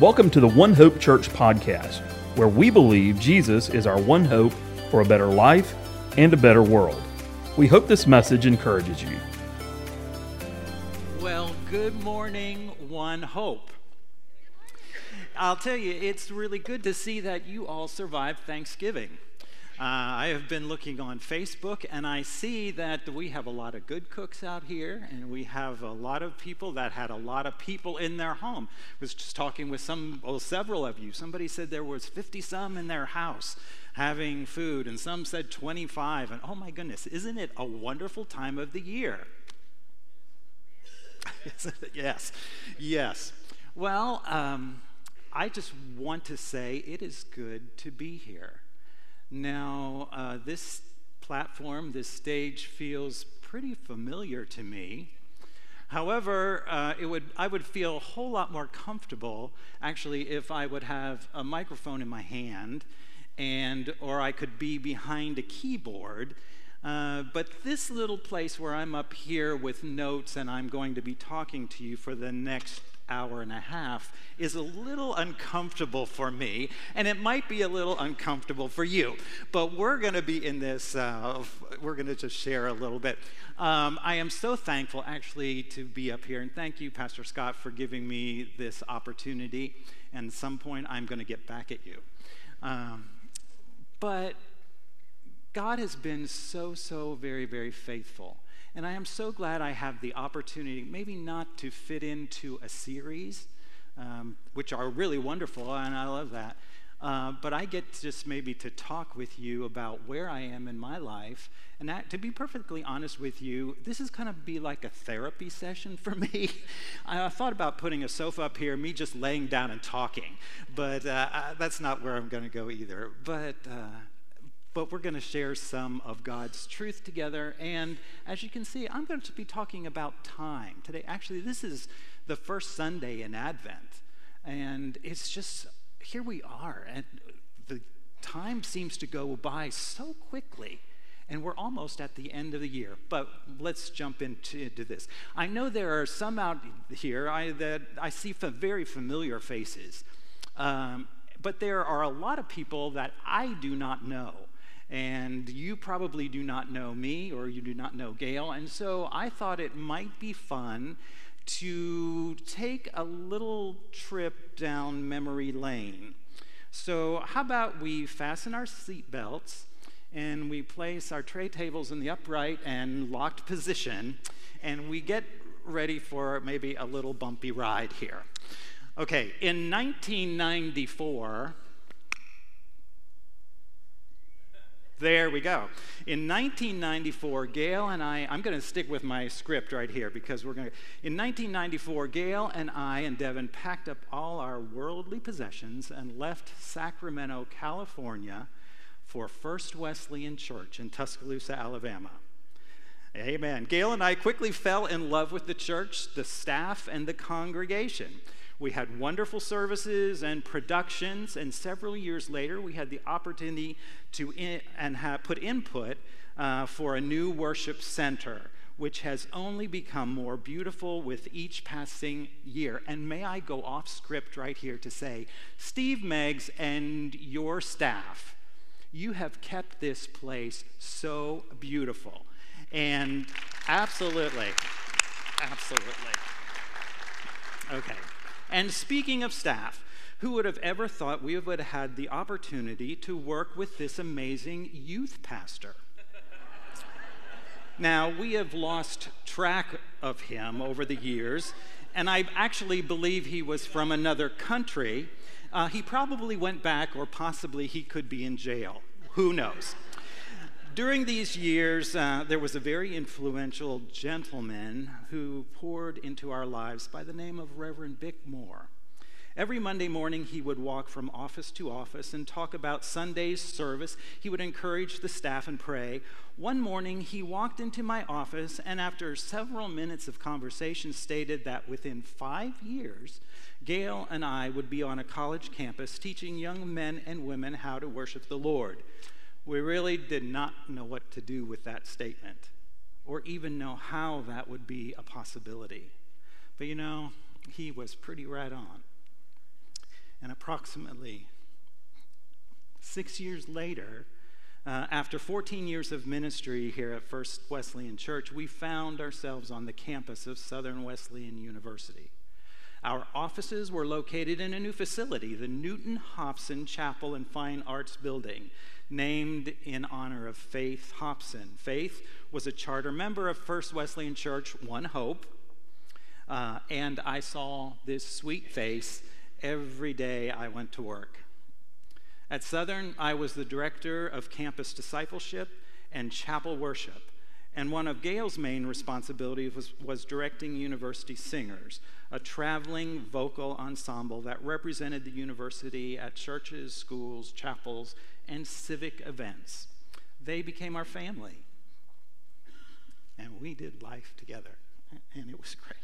Welcome to the One Hope Church podcast, where we believe Jesus is our one hope for a better life and a better world. We hope this message encourages you. Well, good morning, One Hope. I'll tell you, it's really good to see that you all survived Thanksgiving. Uh, I have been looking on Facebook and I see that we have a lot of good cooks out here and we have a lot of people that had a lot of people in their home. I was just talking with some, well, several of you. Somebody said there was 50 some in their house having food and some said 25. And oh my goodness, isn't it a wonderful time of the year? yes, yes. Well, um, I just want to say it is good to be here. Now, uh, this platform, this stage feels pretty familiar to me. However, uh, it would, I would feel a whole lot more comfortable actually if I would have a microphone in my hand and or I could be behind a keyboard. Uh, but this little place where I'm up here with notes and I'm going to be talking to you for the next hour and a half is a little uncomfortable for me, and it might be a little uncomfortable for you. But we're going to be in this, uh, we're going to just share a little bit. Um, I am so thankful actually to be up here, and thank you, Pastor Scott, for giving me this opportunity. And at some point, I'm going to get back at you. Um, but God has been so, so very, very faithful. And I am so glad I have the opportunity, maybe not to fit into a series, um, which are really wonderful, and I love that. Uh, but I get just maybe to talk with you about where I am in my life. And that, to be perfectly honest with you, this is kind of be like a therapy session for me. I thought about putting a sofa up here, me just laying down and talking, but uh, uh that's not where I'm going to go either. But uh, but we're going to share some of God's truth together. And as you can see, I'm going to be talking about time today. Actually, this is the first Sunday in Advent. And it's just, here we are. And the time seems to go by so quickly. And we're almost at the end of the year. But let's jump into, into this. I know there are some out here I, that I see very familiar faces. Um, but there are a lot of people that I do not know and you probably do not know me or you do not know Gail. And so I thought it might be fun to take a little trip down memory lane. So, how about we fasten our seatbelts and we place our tray tables in the upright and locked position and we get ready for maybe a little bumpy ride here. Okay, in 1994, There we go. In 1994, Gail and I, I'm going to stick with my script right here because we're going to. In 1994, Gail and I and Devin packed up all our worldly possessions and left Sacramento, California for First Wesleyan Church in Tuscaloosa, Alabama. Amen. Gail and I quickly fell in love with the church, the staff, and the congregation. We had wonderful services and productions, and several years later, we had the opportunity to in, and put input uh, for a new worship center, which has only become more beautiful with each passing year. And may I go off script right here to say, Steve Meggs and your staff, you have kept this place so beautiful. And absolutely, absolutely. Okay. And speaking of staff, who would have ever thought we would have had the opportunity to work with this amazing youth pastor? now, we have lost track of him over the years, and I actually believe he was from another country. Uh, he probably went back, or possibly he could be in jail. Who knows? During these years, uh, there was a very influential gentleman who poured into our lives by the name of Reverend Vic Moore. Every Monday morning, he would walk from office to office and talk about Sunday's service. He would encourage the staff and pray. One morning, he walked into my office and, after several minutes of conversation, stated that within five years, Gail and I would be on a college campus teaching young men and women how to worship the Lord we really did not know what to do with that statement or even know how that would be a possibility. But you know, he was pretty right on. And approximately six years later, uh, after 14 years of ministry here at First Wesleyan Church, we found ourselves on the campus of Southern Wesleyan University. Our offices were located in a new facility, the Newton Hobson Chapel and Fine Arts Building, named in honor of Faith Hobson. Faith was a charter member of First Wesleyan Church, One Hope, uh, and I saw this sweet face every day I went to work. At Southern, I was the director of campus discipleship and chapel worship. And one of Gail's main responsibilities was, was, directing university singers, a traveling vocal ensemble that represented the university at churches, schools, chapels, and civic events. They became our family. And we did life together, and it was great.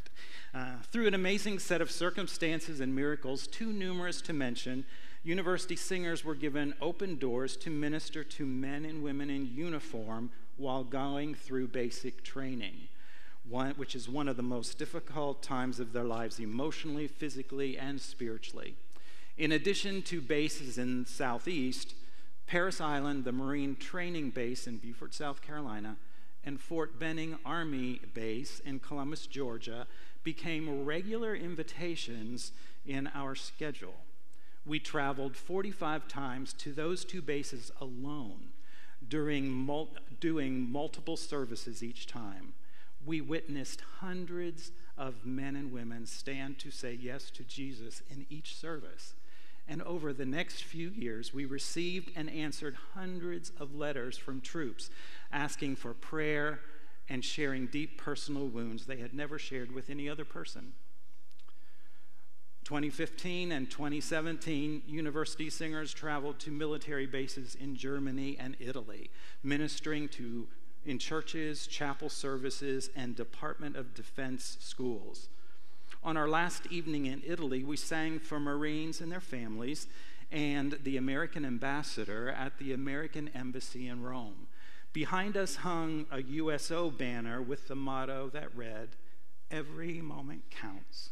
Uh, through an amazing set of circumstances and miracles, too numerous to mention, university singers were given open doors to minister to men and women in uniform while going through basic training, one, which is one of the most difficult times of their lives emotionally, physically, and spiritually. In addition to bases in Southeast, Parris Island, the Marine Training Base in Beaufort, South Carolina, and Fort Benning Army Base in Columbus, Georgia, became regular invitations in our schedule we traveled 45 times to those two bases alone during mul- doing multiple services each time. We witnessed hundreds of men and women stand to say yes to Jesus in each service. And over the next few years, we received and answered hundreds of letters from troops asking for prayer and sharing deep personal wounds they had never shared with any other person. 2015 and 2017, university singers traveled to military bases in Germany and Italy, ministering to in churches, chapel services, and Department of Defense schools. On our last evening in Italy, we sang for Marines and their families and the American ambassador at the American Embassy in Rome. Behind us hung a USO banner with the motto that read, Every moment counts.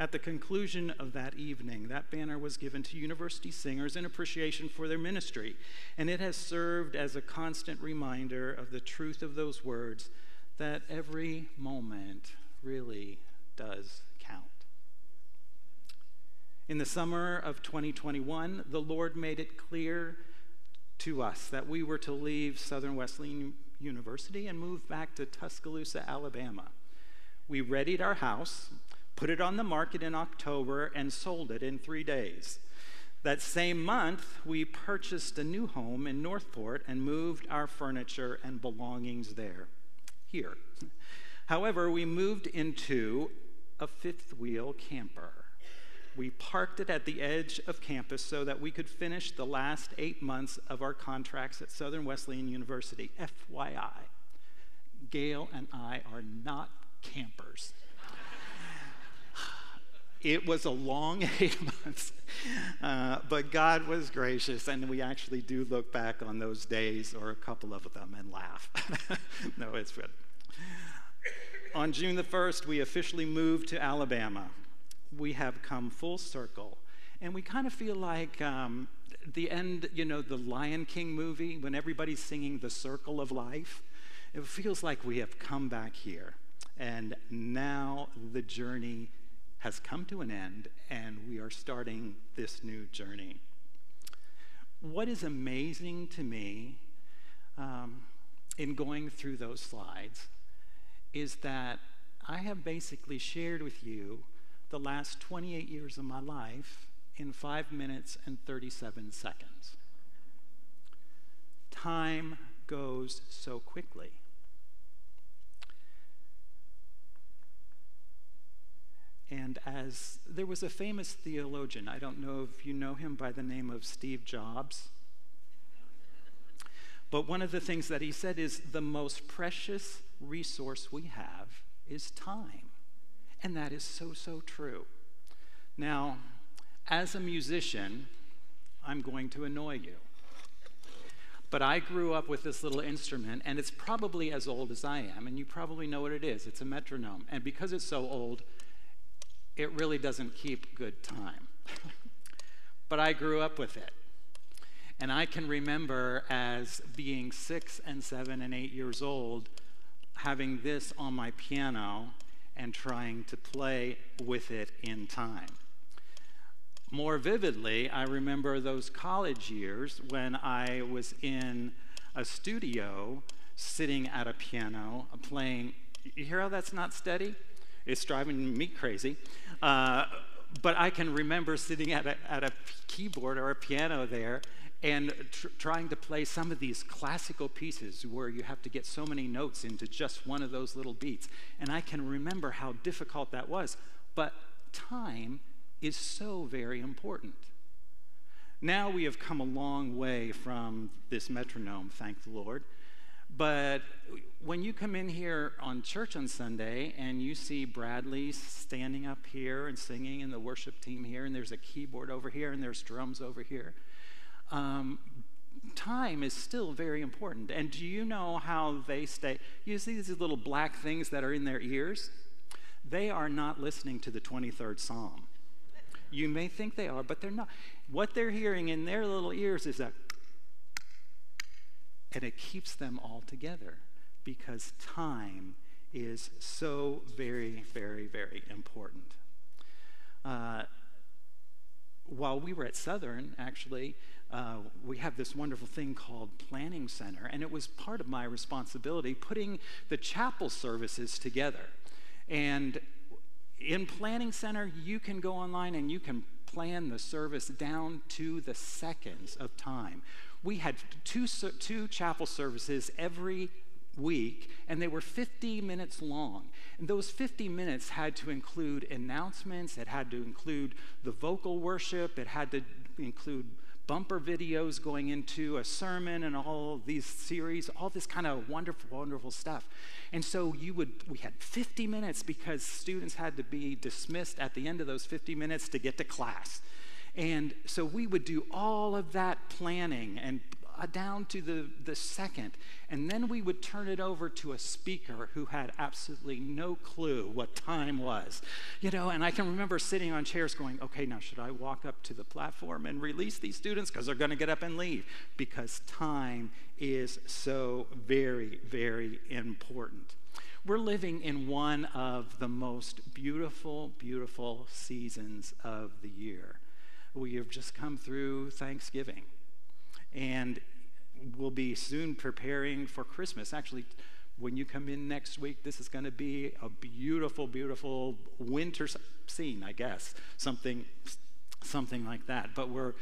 At the conclusion of that evening, that banner was given to university singers in appreciation for their ministry, and it has served as a constant reminder of the truth of those words that every moment really does count. In the summer of 2021, the Lord made it clear to us that we were to leave Southern Wesleyan University and move back to Tuscaloosa, Alabama. We readied our house put it on the market in October, and sold it in three days. That same month, we purchased a new home in Northport and moved our furniture and belongings there, here. However, we moved into a fifth wheel camper. We parked it at the edge of campus so that we could finish the last eight months of our contracts at Southern Wesleyan University. FYI, Gail and I are not campers. It was a long eight months, uh, but God was gracious, and we actually do look back on those days or a couple of them and laugh. no, it's good. On June the 1st, we officially moved to Alabama. We have come full circle, and we kind of feel like um, the end, you know, the Lion King movie, when everybody's singing the circle of life. It feels like we have come back here, and now the journey has come to an end and we are starting this new journey. What is amazing to me um, in going through those slides is that I have basically shared with you the last 28 years of my life in 5 minutes and 37 seconds. Time goes so quickly. And as there was a famous theologian, I don't know if you know him by the name of Steve Jobs, but one of the things that he said is the most precious resource we have is time. And that is so, so true. Now, as a musician, I'm going to annoy you. But I grew up with this little instrument, and it's probably as old as I am, and you probably know what it is. It's a metronome. And because it's so old, it really doesn't keep good time. but I grew up with it. And I can remember as being six and seven and eight years old, having this on my piano and trying to play with it in time. More vividly, I remember those college years when I was in a studio sitting at a piano playing. You hear how that's not steady? It's driving me crazy. Uh, but I can remember sitting at a, at a keyboard or a piano there and tr- trying to play some of these classical pieces where you have to get so many notes into just one of those little beats. And I can remember how difficult that was. But time is so very important. Now we have come a long way from this metronome, thank the Lord. But when you come in here on church on Sunday and you see Bradley standing up here and singing, and the worship team here, and there's a keyboard over here, and there's drums over here, um, time is still very important. And do you know how they stay? You see these little black things that are in their ears? They are not listening to the 23rd Psalm. You may think they are, but they're not. What they're hearing in their little ears is that, and it keeps them all together because time is so very, very, very important. Uh, while we were at Southern, actually, uh, we have this wonderful thing called Planning Center, and it was part of my responsibility putting the chapel services together. And in Planning Center, you can go online and you can plan the service down to the seconds of time. We had two, two chapel services every week, and they were 50 minutes long. And those 50 minutes had to include announcements, it had to include the vocal worship, it had to include bumper videos going into a sermon and all these series, all this kind of wonderful, wonderful stuff. And so you would, we had 50 minutes because students had to be dismissed at the end of those 50 minutes to get to class. And so we would do all of that planning and uh, down to the, the second. And then we would turn it over to a speaker who had absolutely no clue what time was. You know, and I can remember sitting on chairs going, okay, now should I walk up to the platform and release these students? Because they're going to get up and leave. Because time is so very, very important. We're living in one of the most beautiful, beautiful seasons of the year. We have just come through Thanksgiving. And we'll be soon preparing for Christmas. Actually, when you come in next week, this is going to be a beautiful, beautiful winter scene, I guess. Something something like that. But we're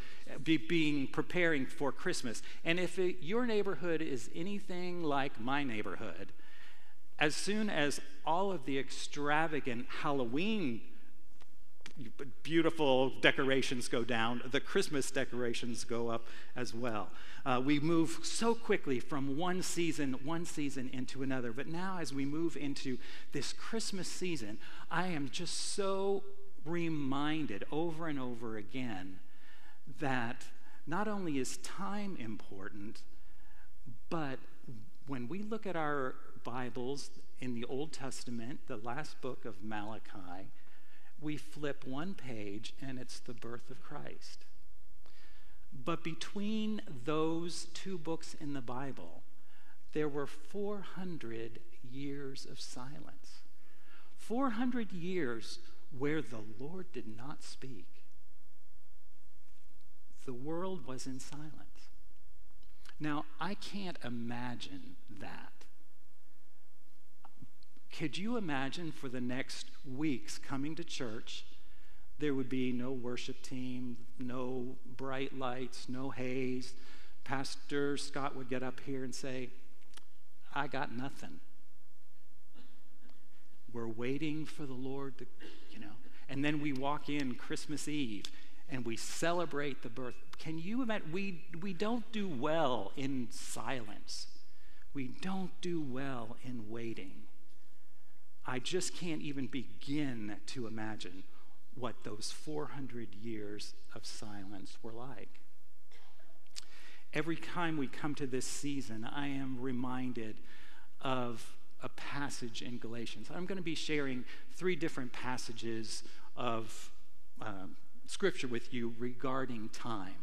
be, being preparing for Christmas. And if it, your neighborhood is anything like my neighborhood, as soon as all of the extravagant Halloween beautiful decorations go down, the Christmas decorations go up as well. Uh, we move so quickly from one season, one season into another. But now, as we move into this Christmas season, I am just so reminded over and over again that not only is time important, but when we look at our Bibles in the Old Testament, the last book of Malachi, we flip one page and it's the birth of Christ. But between those two books in the Bible, there were 400 years of silence. 400 years where the Lord did not speak. The world was in silence. Now, I can't imagine that. Could you imagine for the next weeks coming to church? There would be no worship team, no bright lights, no haze. Pastor Scott would get up here and say, I got nothing. We're waiting for the Lord to, you know. And then we walk in Christmas Eve and we celebrate the birth. Can you imagine? We, we don't do well in silence, we don't do well in waiting. I just can't even begin to imagine what those 400 years of silence were like. Every time we come to this season, I am reminded of a passage in Galatians. I'm going to be sharing three different passages of um, scripture with you regarding time.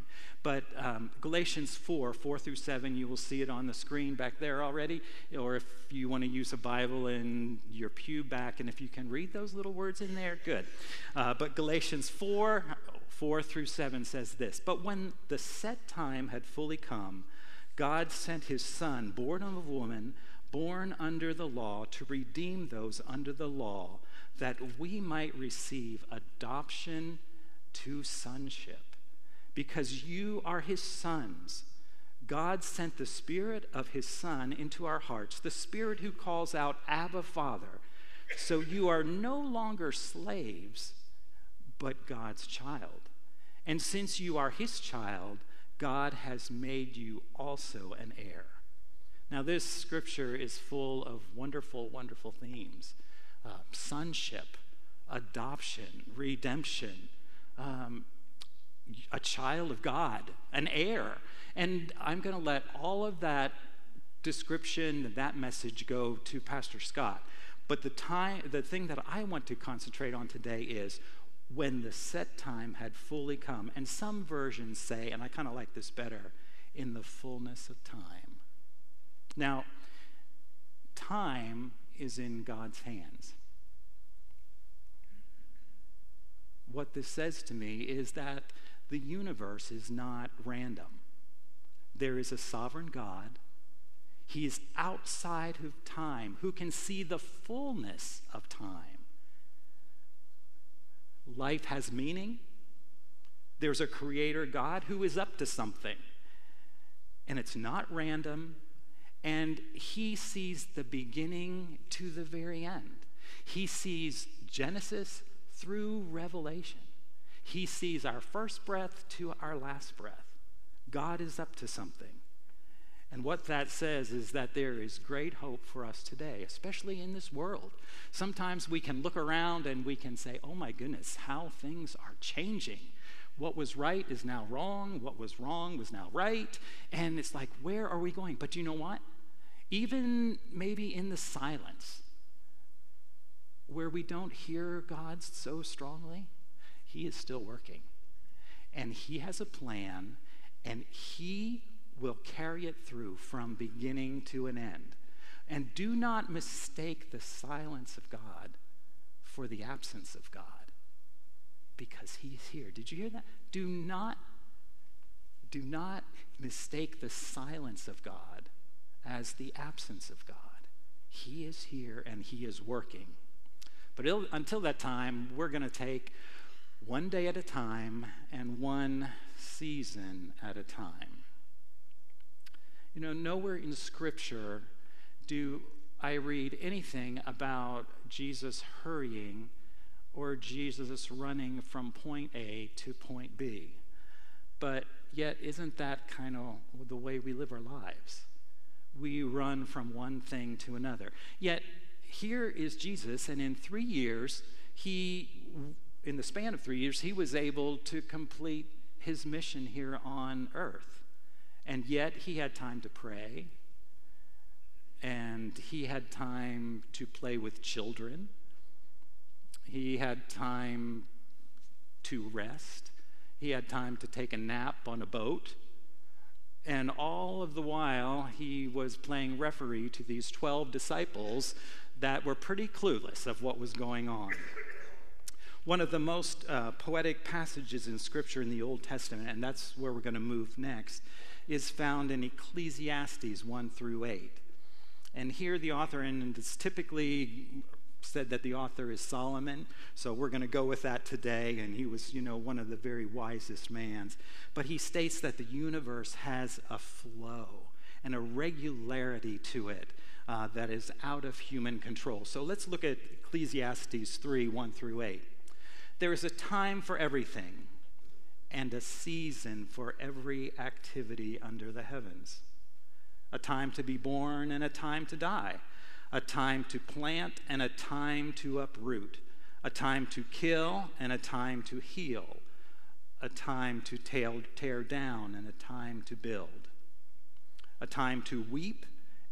But um, Galatians 4, 4 through 7, you will see it on the screen back there already. Or if you want to use a Bible in your pew back, and if you can read those little words in there, good. Uh, but Galatians 4, 4 through 7 says this But when the set time had fully come, God sent his Son, born of a woman, born under the law, to redeem those under the law, that we might receive adoption to sonship because you are his sons. God sent the Spirit of his Son into our hearts, the Spirit who calls out, Abba, Father. So you are no longer slaves, but God's child. And since you are his child, God has made you also an heir. Now, this scripture is full of wonderful, wonderful themes uh, sonship, adoption, redemption, um, a child of God, an heir. And I'm going to let all of that description, that message go to Pastor Scott. But the time the thing that I want to concentrate on today is when the set time had fully come. And some versions say, and I kind of like this better, in the fullness of time. Now, time is in God's hands. What this says to me is that the universe is not random. There is a sovereign God. He is outside of time, who can see the fullness of time. Life has meaning. There's a creator God who is up to something. And it's not random. And he sees the beginning to the very end. He sees Genesis through Revelation. He sees our first breath to our last breath. God is up to something. And what that says is that there is great hope for us today, especially in this world. Sometimes we can look around and we can say, oh my goodness, how things are changing. What was right is now wrong. What was wrong was now right. And it's like, where are we going? But you know what? Even maybe in the silence, where we don't hear God so strongly, he is still working. And He has a plan, and He will carry it through from beginning to an end. And do not mistake the silence of God for the absence of God because he's here. Did you hear that? Do not do not mistake the silence of God as the absence of God. He is here and he is working. But until that time, we're going to take one day at a time and one season at a time. You know, nowhere in Scripture do I read anything about Jesus hurrying or Jesus running from point A to point B. But yet, isn't that kind of the way we live our lives? We run from one thing to another. Yet, here is Jesus, and in three years, he in the span of three years, he was able to complete his mission here on earth. And yet, he had time to pray, and he had time to play with children, he had time to rest, he had time to take a nap on a boat. And all of the while, he was playing referee to these 12 disciples that were pretty clueless of what was going on. One of the most uh, poetic passages in Scripture in the Old Testament, and that's where we're going to move next, is found in Ecclesiastes 1 through 8. And here the author, and it's typically said that the author is Solomon, so we're going to go with that today. And he was, you know, one of the very wisest mans. But he states that the universe has a flow and a regularity to it uh, that is out of human control. So let's look at Ecclesiastes 3 1 through 8. There is a time for everything and a season for every activity under the heavens. A time to be born and a time to die. A time to plant and a time to uproot. A time to kill and a time to heal. A time to tear down and a time to build. A time to weep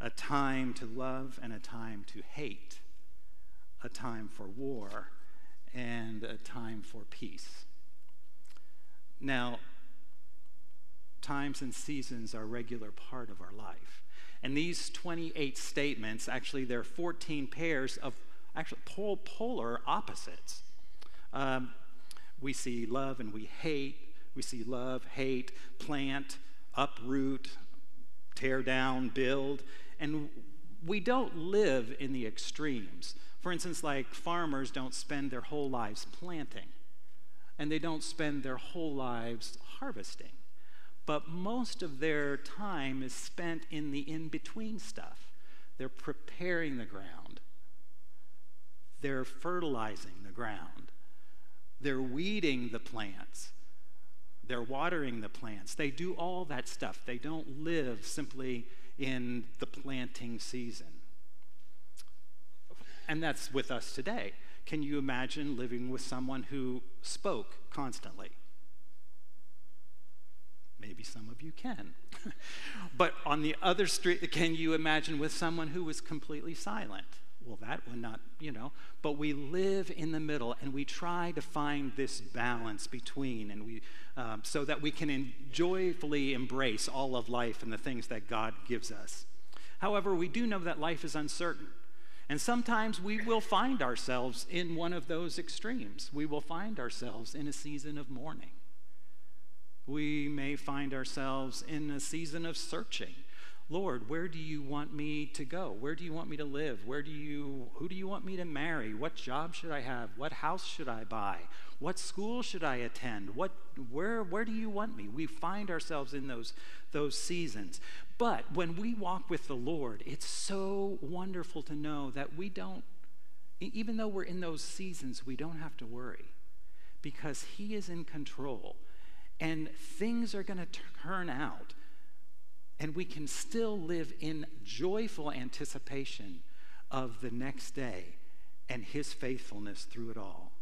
a time to love and a time to hate, a time for war and a time for peace. Now, times and seasons are a regular part of our life. And these 28 statements, actually, they're 14 pairs of actually polar opposites. Um, we see love and we hate. We see love, hate, plant, uproot, tear down, build. And we don't live in the extremes. For instance, like farmers don't spend their whole lives planting, and they don't spend their whole lives harvesting. But most of their time is spent in the in between stuff. They're preparing the ground, they're fertilizing the ground, they're weeding the plants, they're watering the plants. They do all that stuff. They don't live simply in the planting season. And that's with us today. Can you imagine living with someone who spoke constantly? Maybe some of you can. but on the other street, can you imagine with someone who was completely silent? Well, that would not, you know. But we live in the middle and we try to find this balance between, and we, um, so that we can joyfully embrace all of life and the things that God gives us. However, we do know that life is uncertain. And sometimes we will find ourselves in one of those extremes. We will find ourselves in a season of mourning. We may find ourselves in a season of searching. Lord, where do you want me to go? Where do you want me to live? Where do you who do you want me to marry? What job should I have? What house should I buy? What school should I attend? What where where do you want me? We find ourselves in those those seasons. But when we walk with the Lord, it's so wonderful to know that we don't even though we're in those seasons, we don't have to worry because he is in control and things are going to turn out, and we can still live in joyful anticipation of the next day and His faithfulness through it all.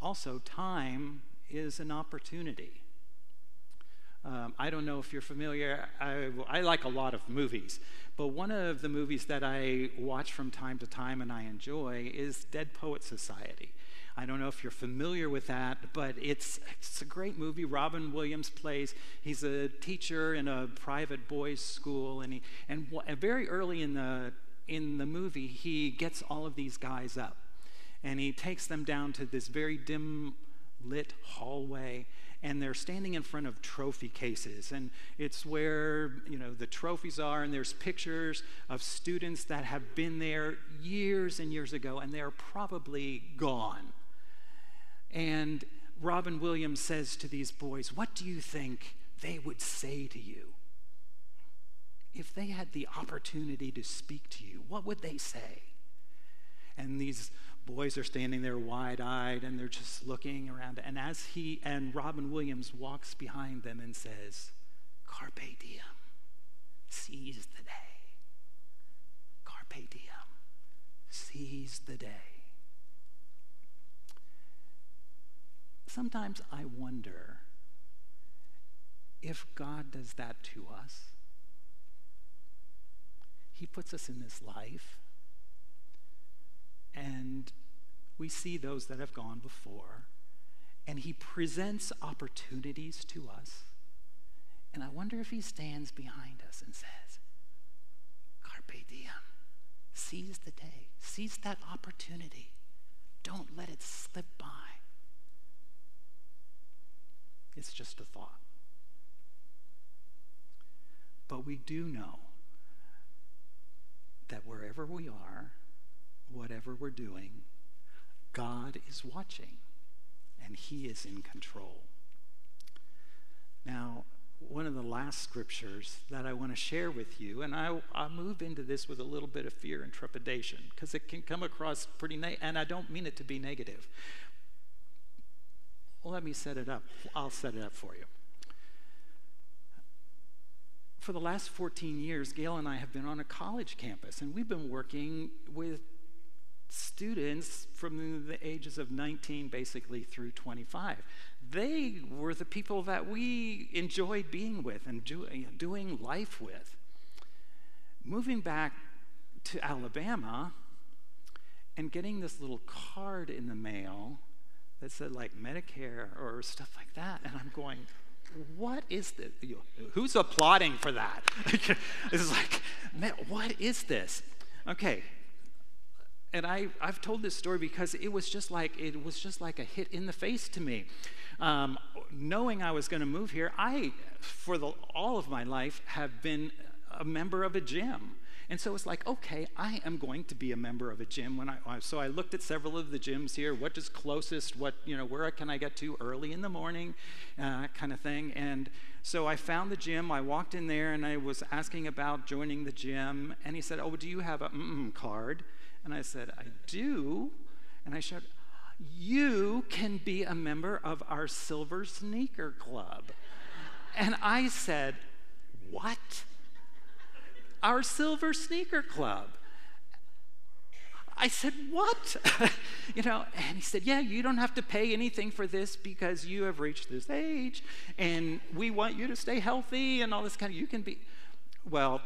Also, time is an opportunity. Um, I don't know if you're familiar. I, I, like a lot of movies, but one of the movies that I watch from time to time and I enjoy is Dead Poet Society. I don't know if you're familiar with that, but it's, it's a great movie. Robin Williams plays, he's a teacher in a private boys' school, and, he, and very early in the, in the movie, he gets all of these guys up, and he takes them down to this very dim lit hallway and they're standing in front of trophy cases and it's where you know the trophies are and there's pictures of students that have been there years and years ago and they're probably gone and Robin Williams says to these boys, What do you think they would say to you? If they had the opportunity to speak to you, what would they say? And these boys are standing there wide eyed and they're just looking around. And as he and Robin Williams walks behind them and says, Carpe diem, seize the day. Carpe diem, seize the day. Sometimes I wonder if God does that to us. He puts us in this life, and we see those that have gone before, and He presents opportunities to us. And I wonder if He stands behind us and says, Carpe diem, seize the day, seize that opportunity. Don't let it slip by. It's just a thought. But we do know that wherever we are, whatever we're doing, God is watching and He is in control. Now, one of the last scriptures that I want to share with you, and I, I move into this with a little bit of fear and trepidation because it can come across pretty, and I don't mean it to be negative. Well, let me set it up. I'll set it up for you. For the last 14 years, Gail and I have been on a college campus, and we've been working with students from the ages of 19 basically through 25. They were the people that we enjoyed being with and do, doing life with. Moving back to Alabama and getting this little card in the mail that said like Medicare or stuff like that, and I'm going, what is this? Who's applauding for that? this is like, man, what is this? Okay, and I, I've told this story because it was just like it was just like a hit in the face to me. Um, knowing I was going to move here, I, for the, all of my life, have been a member of a gym. And so it's like, okay, I am going to be a member of a gym. When I so I looked at several of the gyms here. What is closest? What you know? Where can I get to early in the morning? Uh, kind of thing. And so I found the gym. I walked in there and I was asking about joining the gym. And he said, "Oh, do you have a card?" And I said, I do. And I shouted, You can be a member of our Silver Sneaker Club. and I said, What? Our Silver Sneaker Club. I said, What? you know, and he said, Yeah, you don't have to pay anything for this because you have reached this age and we want you to stay healthy and all this kind of, you can be. Well,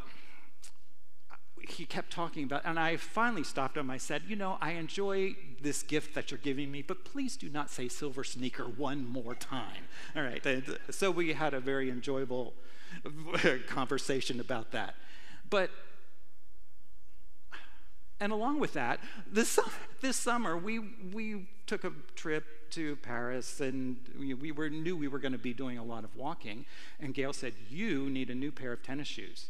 he kept talking about, and I finally stopped him. I said, You know, I enjoy this gift that you're giving me, but please do not say silver sneaker one more time. All right. So we had a very enjoyable conversation about that. But, and along with that, this, this summer we, we took a trip to Paris and we, we were, knew we were going to be doing a lot of walking. And Gail said, You need a new pair of tennis shoes.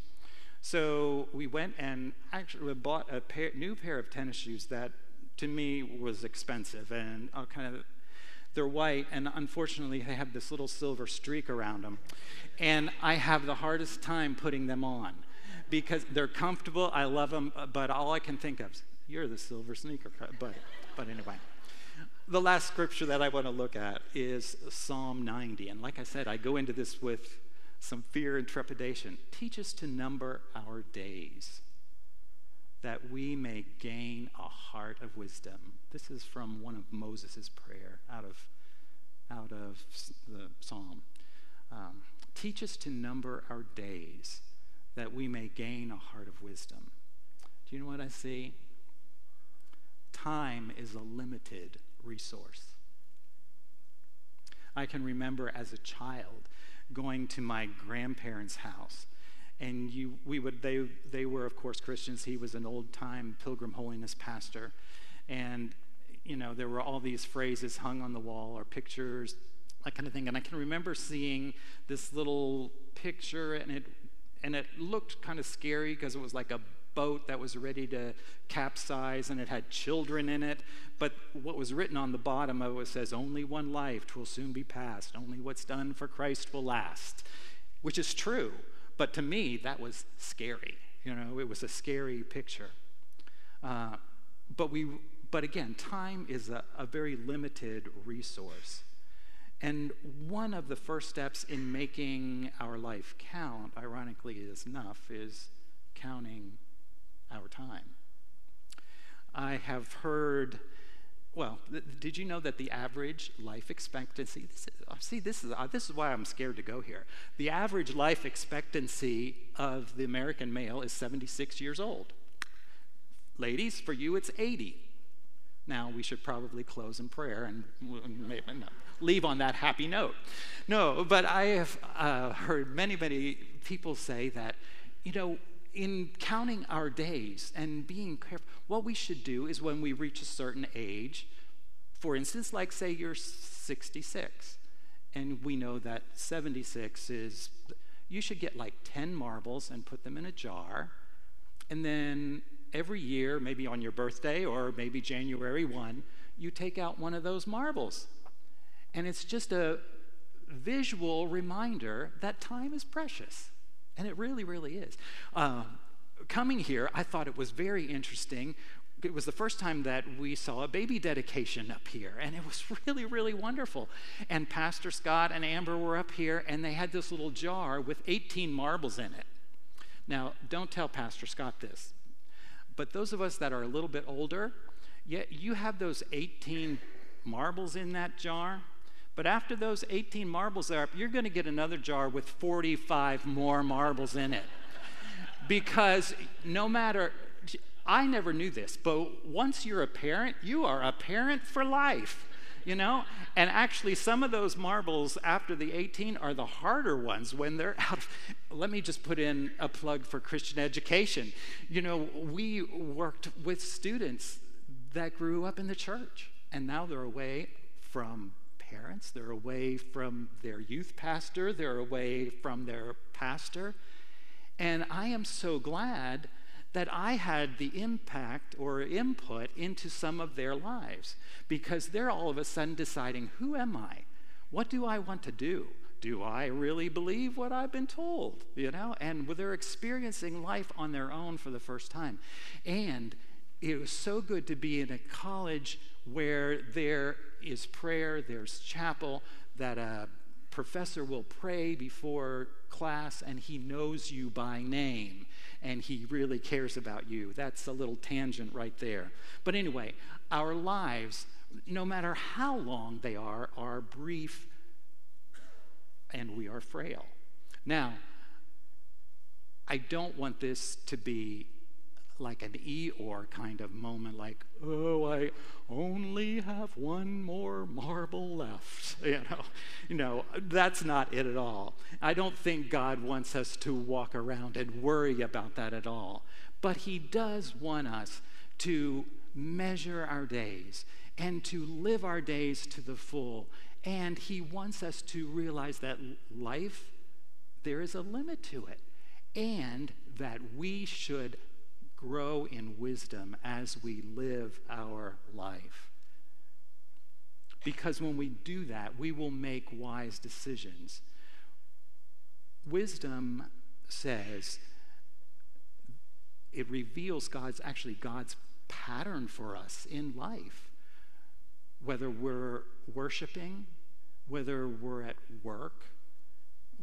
So we went and actually bought a pair, new pair of tennis shoes that to me was expensive and uh, kind of they're white and unfortunately they have this little silver streak around them and i have the hardest time putting them on because they're comfortable i love them but all i can think of is you're the silver sneaker but but anyway the last scripture that i want to look at is psalm 90 and like i said i go into this with some fear and trepidation. Teach us to number our days that we may gain a heart of wisdom. This is from one of Moses' prayer out of, out of the psalm. Um, teach us to number our days that we may gain a heart of wisdom. Do you know what I see? Time is a limited resource. I can remember as a child going to my grandparents' house. And you, we would, they, they were, of course, Christians. He was an old time pilgrim holiness pastor. And, you know, there were all these phrases hung on the wall or pictures, that kind of thing. And I can remember seeing this little picture, and it, and it looked kind of scary because it was like a boat that was ready to capsize and it had children in it. But what was written on the bottom of it says, Only one life will soon be passed. Only what's done for Christ will last, which is true. But to me, that was scary. You know, it was a scary picture. Uh, but, we, but again, time is a, a very limited resource. And one of the first steps in making our life count, ironically enough, is counting our time. I have heard, well, th- did you know that the average life expectancy, this is, uh, see, this is, uh, this is why I'm scared to go here. The average life expectancy of the American male is 76 years old. Ladies, for you, it's 80. Now, we should probably close in prayer and maybe, no, leave on that happy note. No, but I have uh, heard many, many people say that, you know, in counting our days and being careful, what we should do is when we reach a certain age, for instance, like say you're 66, and we know that 76 is, you should get like 10 marbles and put them in a jar, and then every year, maybe on your birthday or maybe January 1, you take out one of those marbles. And it's just a visual reminder that time is precious. And it really, really is. Uh, coming here, I thought it was very interesting. It was the first time that we saw a baby dedication up here, and it was really, really wonderful. And Pastor Scott and Amber were up here, and they had this little jar with 18 marbles in it. Now, don't tell Pastor Scott this, but those of us that are a little bit older, yet you have those 18 marbles in that jar. But after those 18 marbles are up, you're going to get another jar with 45 more marbles in it. because no matter, I never knew this, but once you're a parent, you are a parent for life, you know? And actually, some of those marbles after the 18 are the harder ones when they're out. Of, let me just put in a plug for Christian education. You know, we worked with students that grew up in the church, and now they're away from parents, they're away from their youth pastor, they're away from their pastor. And I am so glad that I had the impact or input into some of their lives because they're all of a sudden deciding who am I? What do I want to do? Do I really believe what I've been told? You know, and they're experiencing life on their own for the first time. And it was so good to be in a college where there is prayer, there's chapel, that a professor will pray before class and he knows you by name and he really cares about you. That's a little tangent right there. But anyway, our lives, no matter how long they are, are brief and we are frail. Now, I don't want this to be like an Eeyore kind of moment, like, oh, I only have one more marble left. You know, you know, that's not it at all. I don't think God wants us to walk around and worry about that at all. But He does want us to measure our days and to live our days to the full. And He wants us to realize that life, there is a limit to it, and that we should grow in wisdom as we live our life. Because when we do that, we will make wise decisions. Wisdom says it reveals God's actually God's pattern for us in life. Whether we're worshiping, whether we're at work,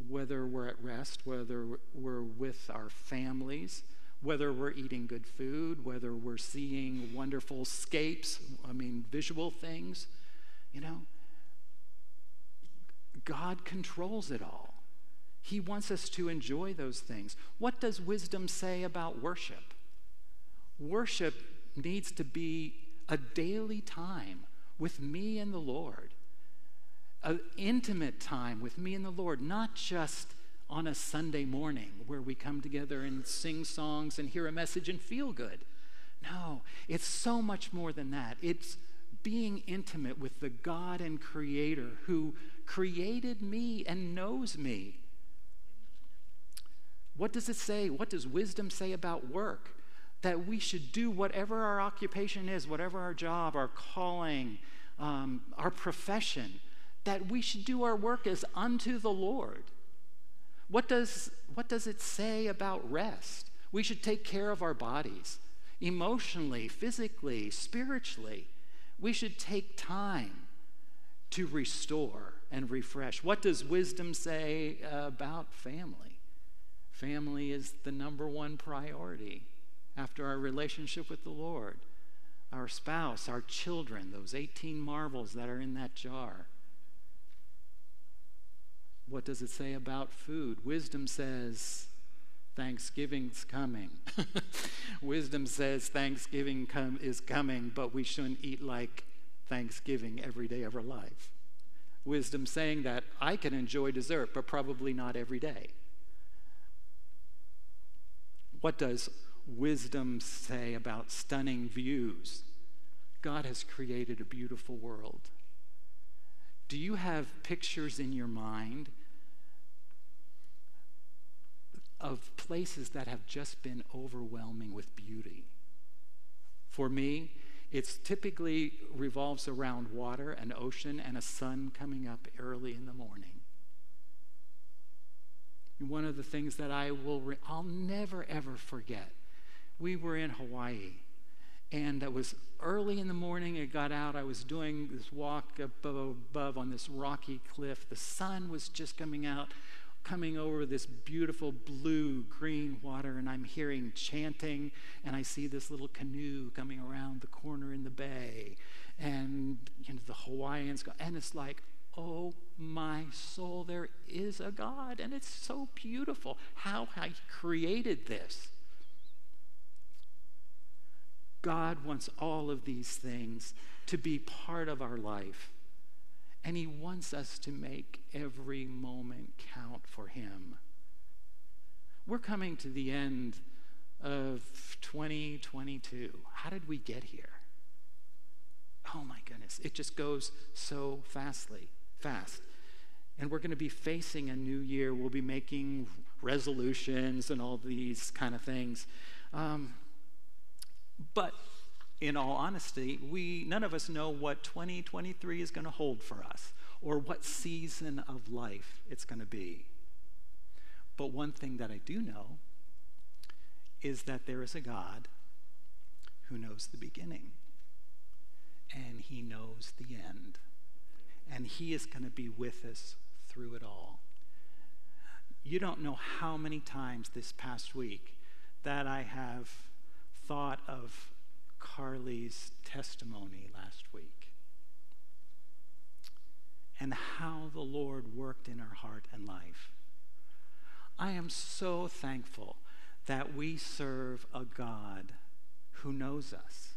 whether we're at rest, whether we're with our families, whether we're eating good food, whether we're seeing wonderful scapes, I mean, visual things, you know. God controls it all. He wants us to enjoy those things. What does wisdom say about worship? Worship needs to be a daily time with me and the Lord, an intimate time with me and the Lord, not just on a Sunday morning where we come together and sing songs and hear a message and feel good. No, it's so much more than that. It's being intimate with the God and Creator who created me and knows me. What does it say? What does wisdom say about work? That we should do whatever our occupation is, whatever our job, our calling, um, our profession, that we should do our work as unto the Lord. What does, what does it say about rest? We should take care of our bodies emotionally, physically, spiritually. We should take time to restore and refresh. What does wisdom say about family? Family is the number one priority after our relationship with the Lord. Our spouse, our children, those 18 marbles that are in that jar. What does it say about food? Wisdom says Thanksgiving's coming. Wisdom says Thanksgiving com- is coming, but we shouldn't eat like Thanksgiving every day of our life. Wisdom saying that I can enjoy dessert, but probably not every day. What does wisdom say about stunning views? God has created a beautiful world. Do you have pictures in your mind of places that have just been overwhelming with beauty. For me, it typically revolves around water, an ocean, and a sun coming up early in the morning. One of the things that I will, re- I'll never ever forget. We were in Hawaii, and it was early in the morning. I got out. I was doing this walk above, above on this rocky cliff. The sun was just coming out coming over this beautiful blue green water, and I'm hearing chanting, and I see this little canoe coming around the corner in the bay, and you know the Hawaiians go, and it's like, oh my soul, there is a God, and it's so beautiful how He created this. God wants all of these things to be part of our life. And He wants us to make every moment count for Him. We're coming to the end of 2022. How did we get here? Oh my goodness, it just goes so fastly, fast. And we're going to be facing a new year. We'll be making resolutions and all these kind of things. Um, but in all honesty, we none of us know what 2023 is going to hold for us or what season of life it's going to be. But one thing that I do know is that there is a God who knows the beginning and he knows the end. And he is going to be with us through it all. You don't know how many times this past week that I have thought of Carly's testimony last week and how the Lord worked in her heart and life. I am so thankful that we serve a God who knows us.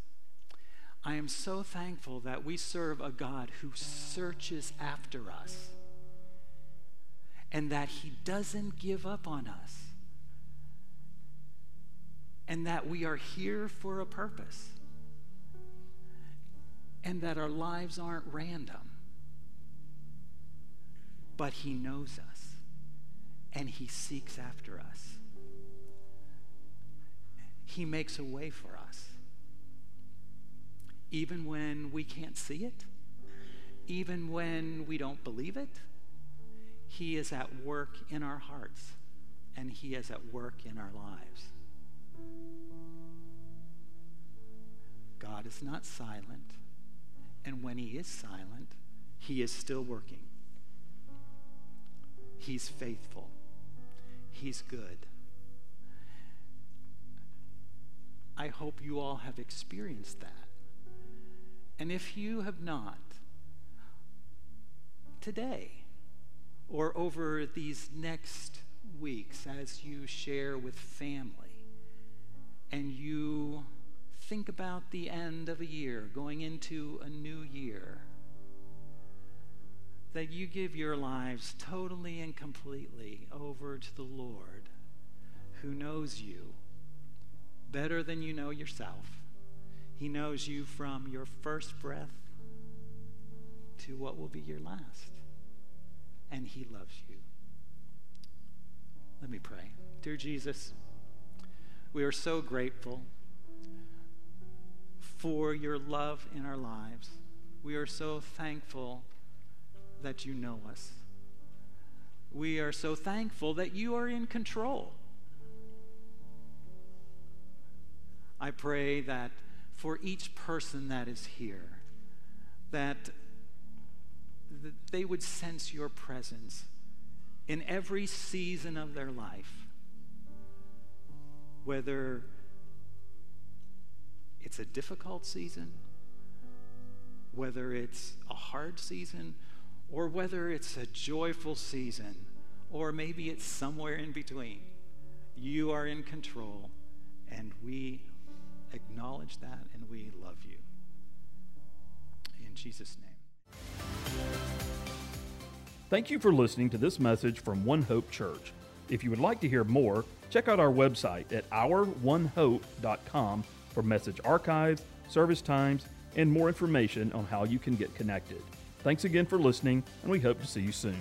I am so thankful that we serve a God who searches after us and that he doesn't give up on us and that we are here for a purpose and that our lives aren't random. But He knows us and He seeks after us. He makes a way for us. Even when we can't see it, even when we don't believe it, He is at work in our hearts and He is at work in our lives. God is not silent. And when he is silent, he is still working. He's faithful. He's good. I hope you all have experienced that. And if you have not, today or over these next weeks as you share with family and you think about the end of a year, going into a new year, that you give your lives totally and completely over to the Lord who knows you better than you know yourself. He knows you from your first breath to what will be your last. And He loves you. Let me pray. Dear Jesus, we are so grateful for your love in our lives. We are so thankful that you know us. We are so thankful that you are in control. I pray that for each person that is here, that, they would sense your presence in every season of their life, whether it's a difficult season, whether it's a hard season, or whether it's a joyful season, or maybe it's somewhere in between. You are in control, and we acknowledge that and we love you. In Jesus' name. Thank you for listening to this message from One Hope Church. If you would like to hear more, check out our website at ouronehope.com for message archives, service times, and more information on how you can get connected. Thanks again for listening, and we hope to see you soon.